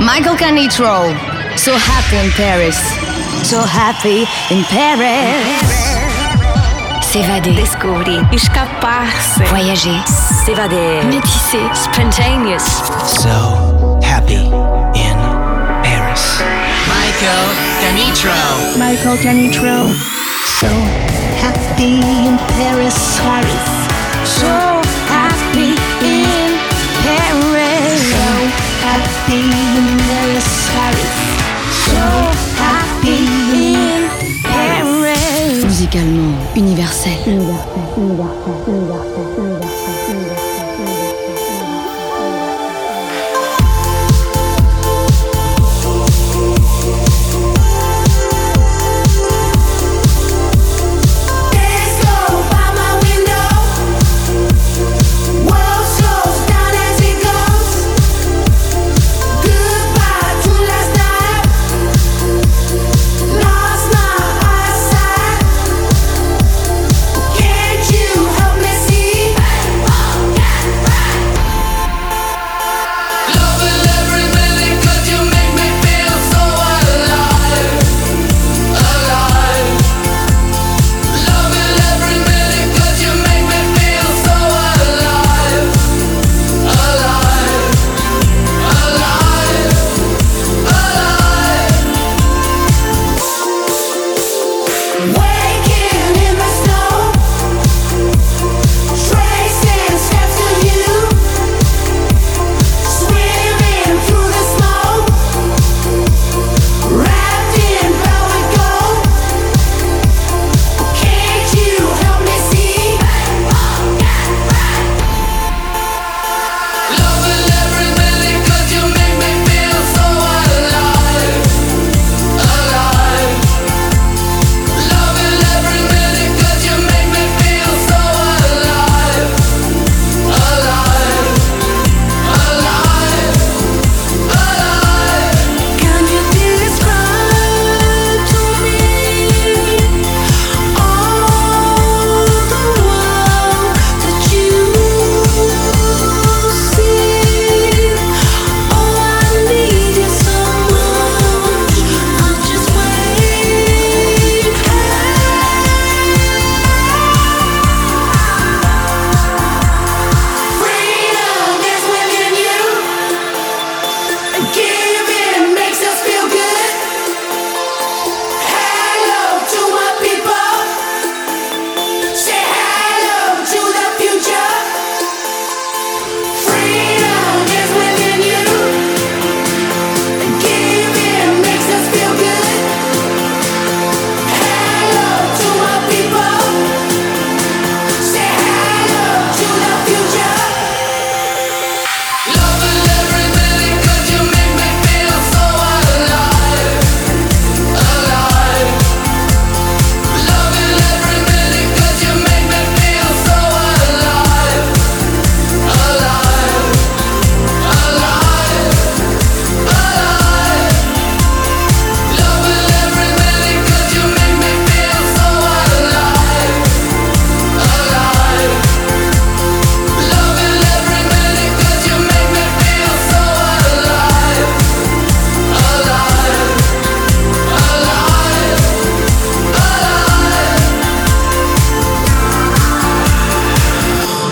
Michael Canitrot. So happy in Paris. So happy in Paris. S'évader. Descobrir. Escapar-se. Voyager. S'évader. Métisser. Spontaneous. So happy in Paris. Michael Canitrot. Michael Canitrot. So happy in Paris. Paris. So Musicalement universel. universel, universel, universel.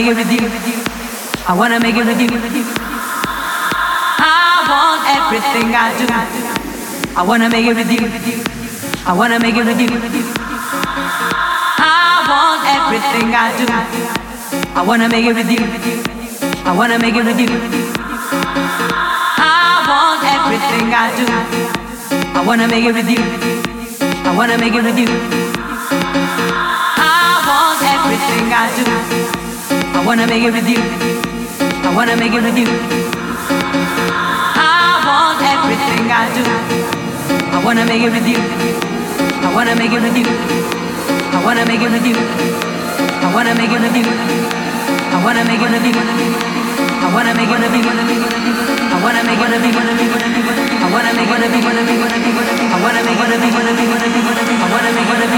Make it with you. I wanna make it with you. I want everything I do. I wanna make it with you. I wanna make it with you. I want everything I do. I wanna make it with you. I wanna make it with you. I want everything I do. I wanna make it with you. I wanna make it with you. I want everything I do. I wanna make it with you. I wanna make it with you. I want everything I do. I wanna make it with you. I wanna make it with you. I wanna make it with you. I wanna make it with you. I wanna make it with you. I wanna make it with you. I wanna make it with you. I wanna make it with you. I wanna make it with you. I wanna make it with you. I wanna make it with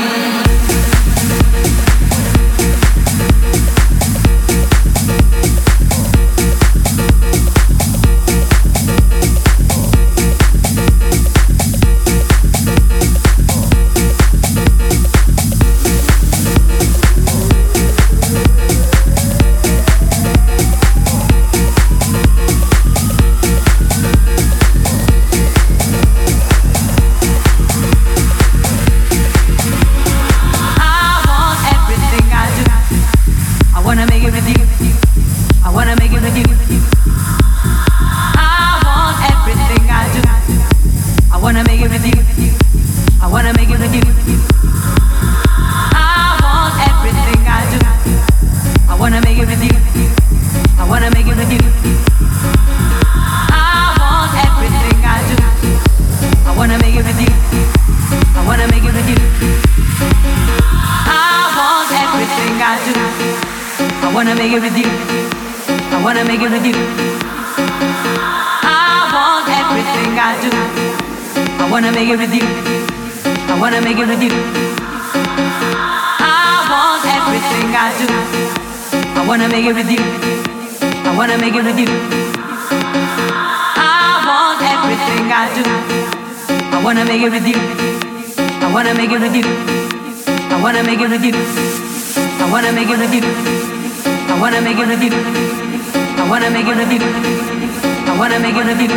you. wanna make it with you. I wanna make it with you. I want everything I do. I wanna make it with you. I wanna make it with you. I want everything I do. I wanna make it with you. I wanna make it with you. I wanna make it with you. I wanna make it with you. I wanna make it with you. I wanna make it with you. I wanna make it with you.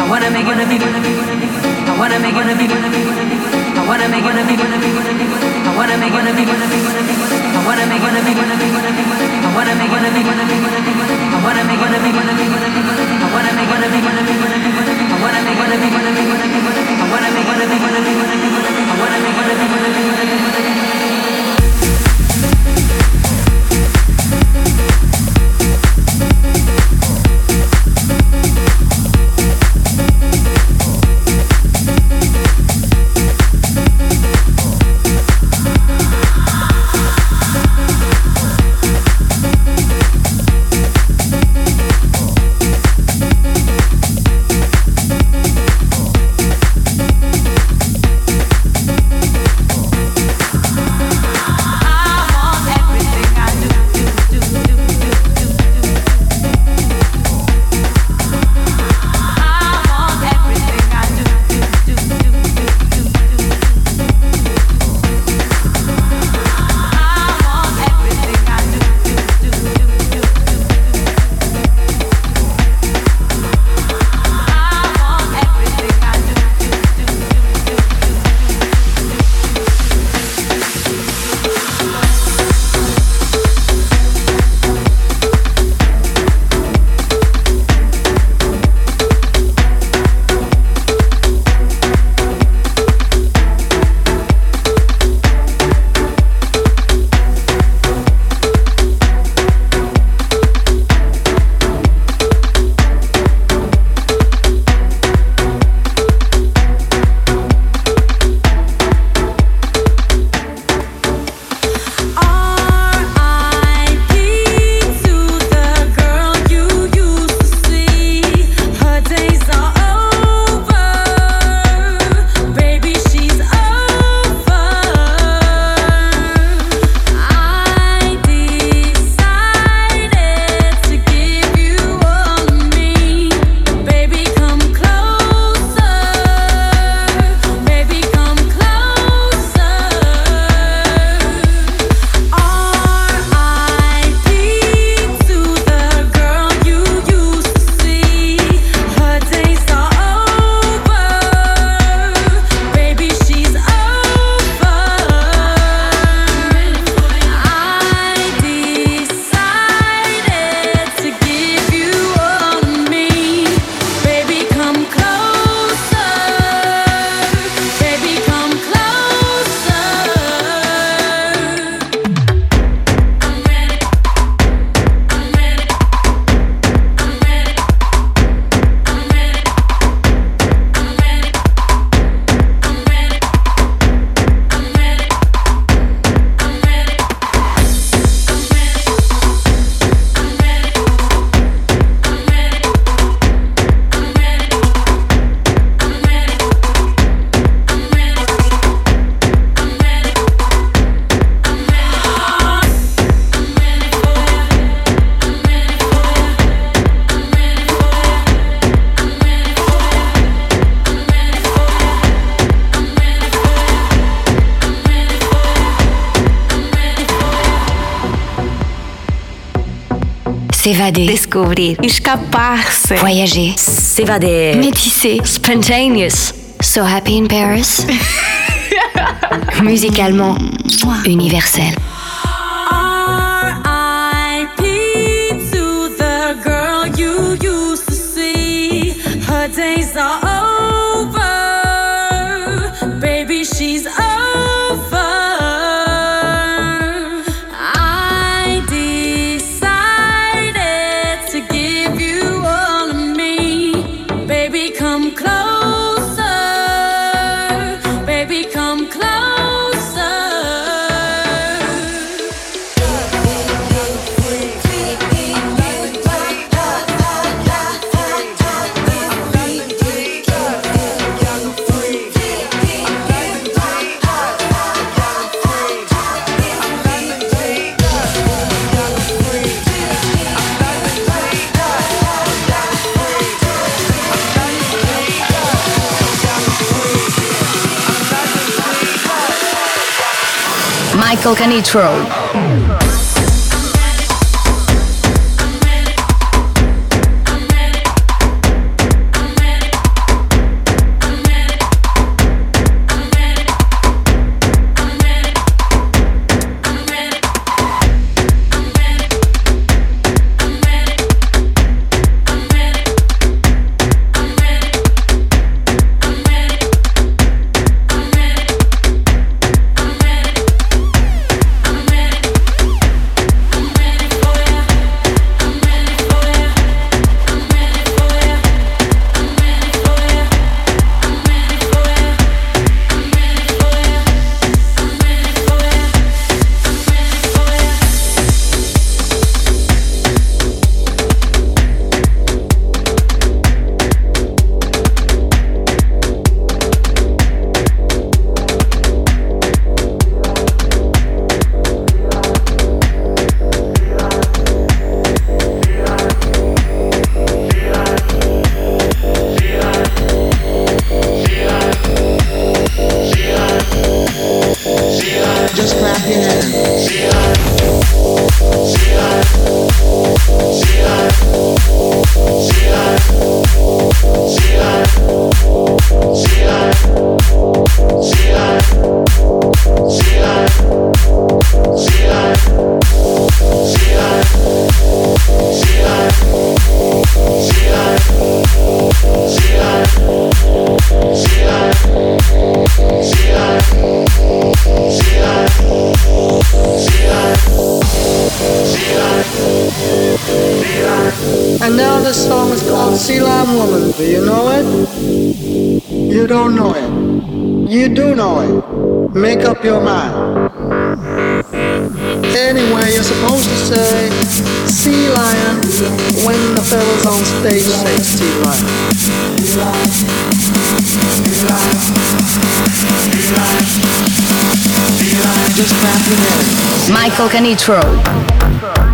I wanna make it with you wanna make it a big I wanna make it a big I wanna make it a big I wanna make it a big I wanna make it a big I wanna make it a big I wanna make it a big I wanna make it a big I wanna make it a big I wanna make it a big I wanna make it a big S'évader. Découvrir. Escaparse. Voyager. S'évader. Métisser. Spontaneous. So happy in Paris. Musicalement, universel. Michael Canitrot. Michael Canitrot.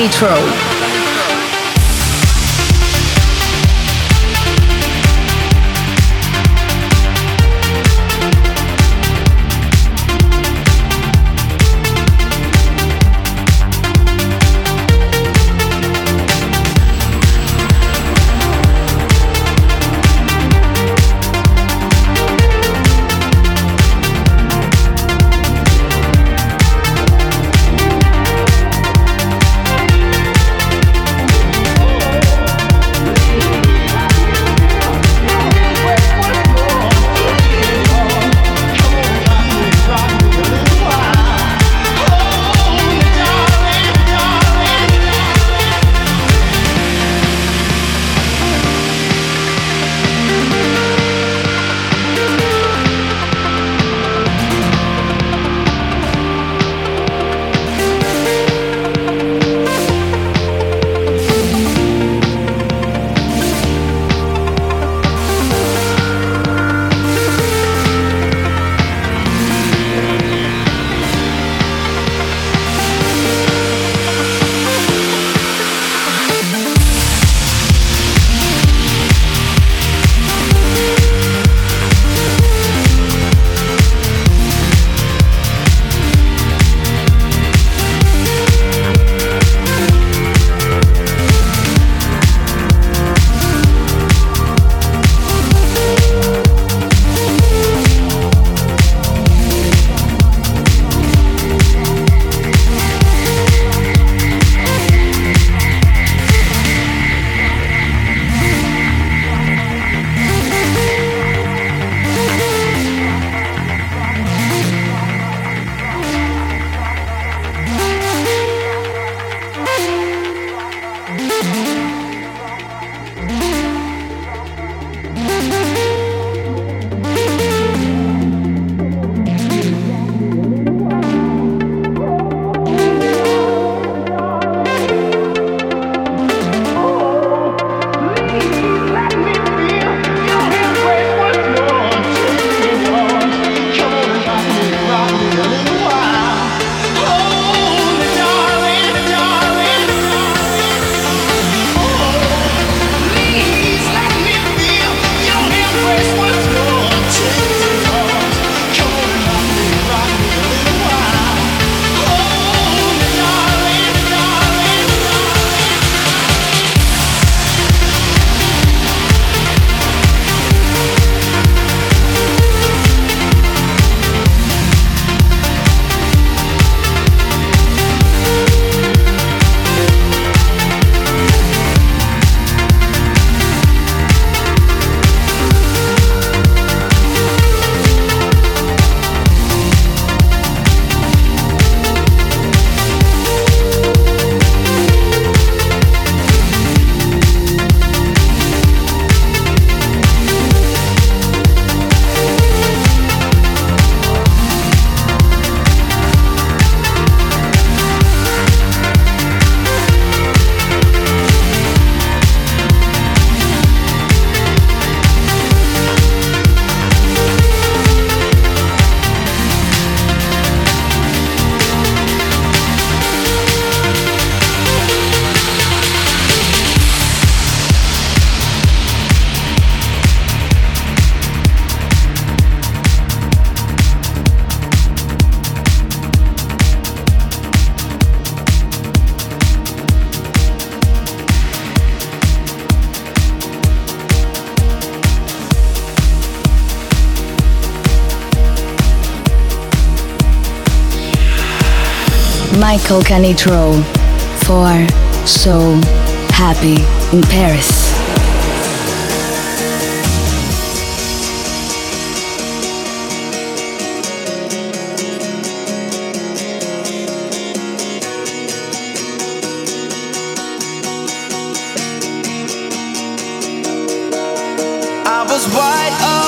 Michael Michael Canitrot for So Happy in Paris. I was wide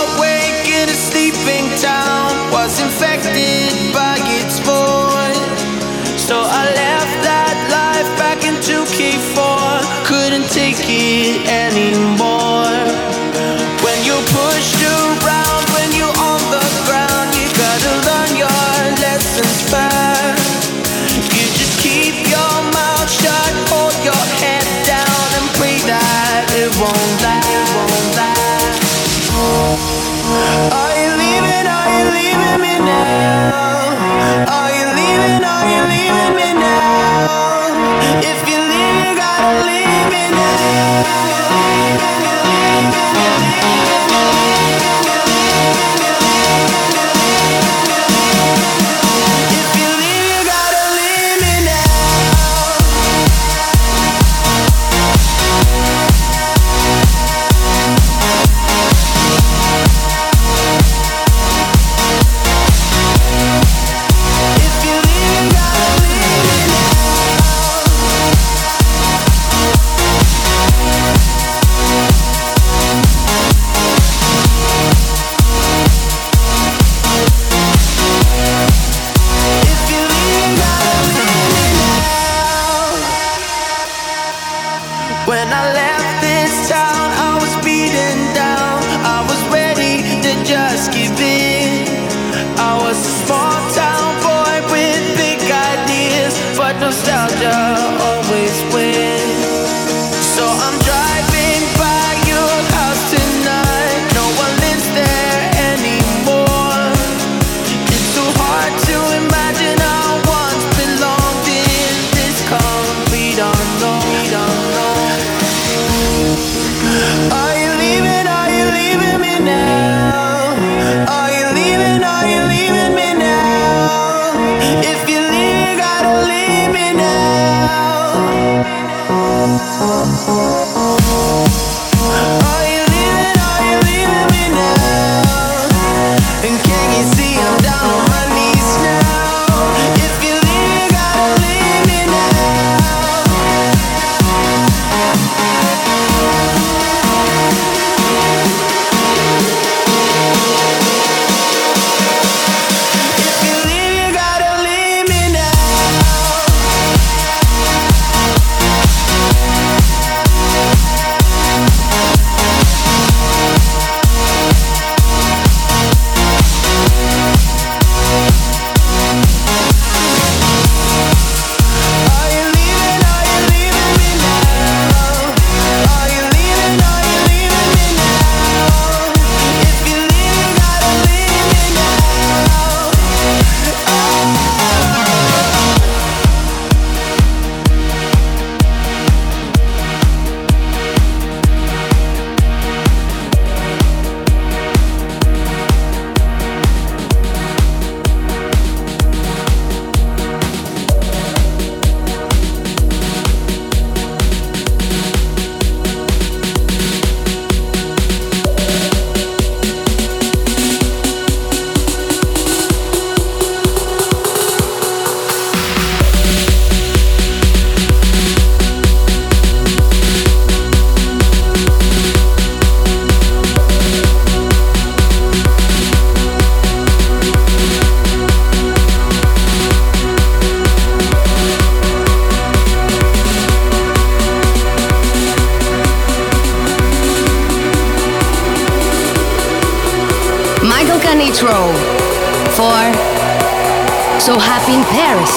in Paris.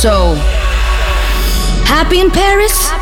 So, happy in Paris?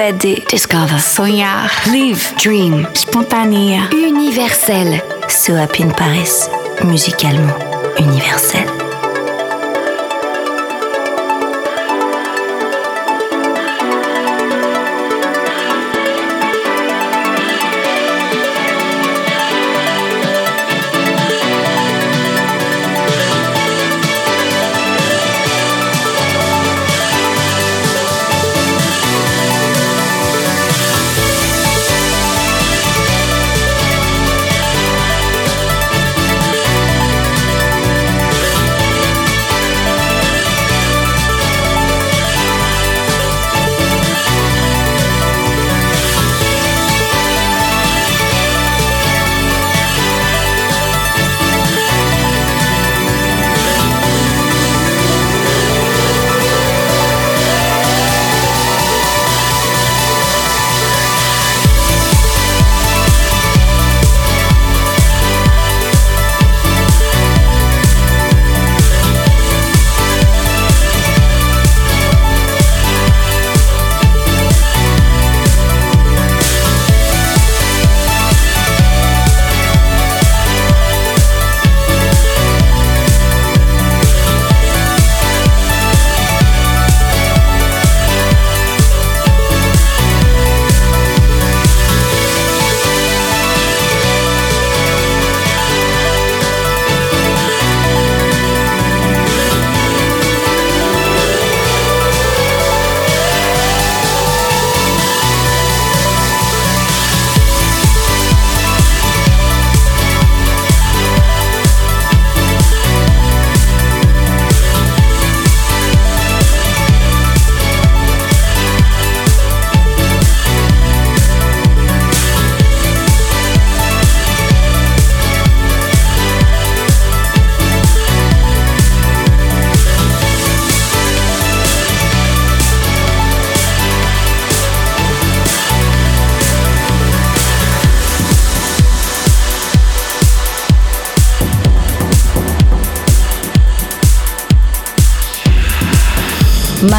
Discover. sonhar, Live. dream, Spontanea. Universel. So Happy in Paris, musicalement universel.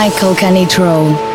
Michael Canitrot.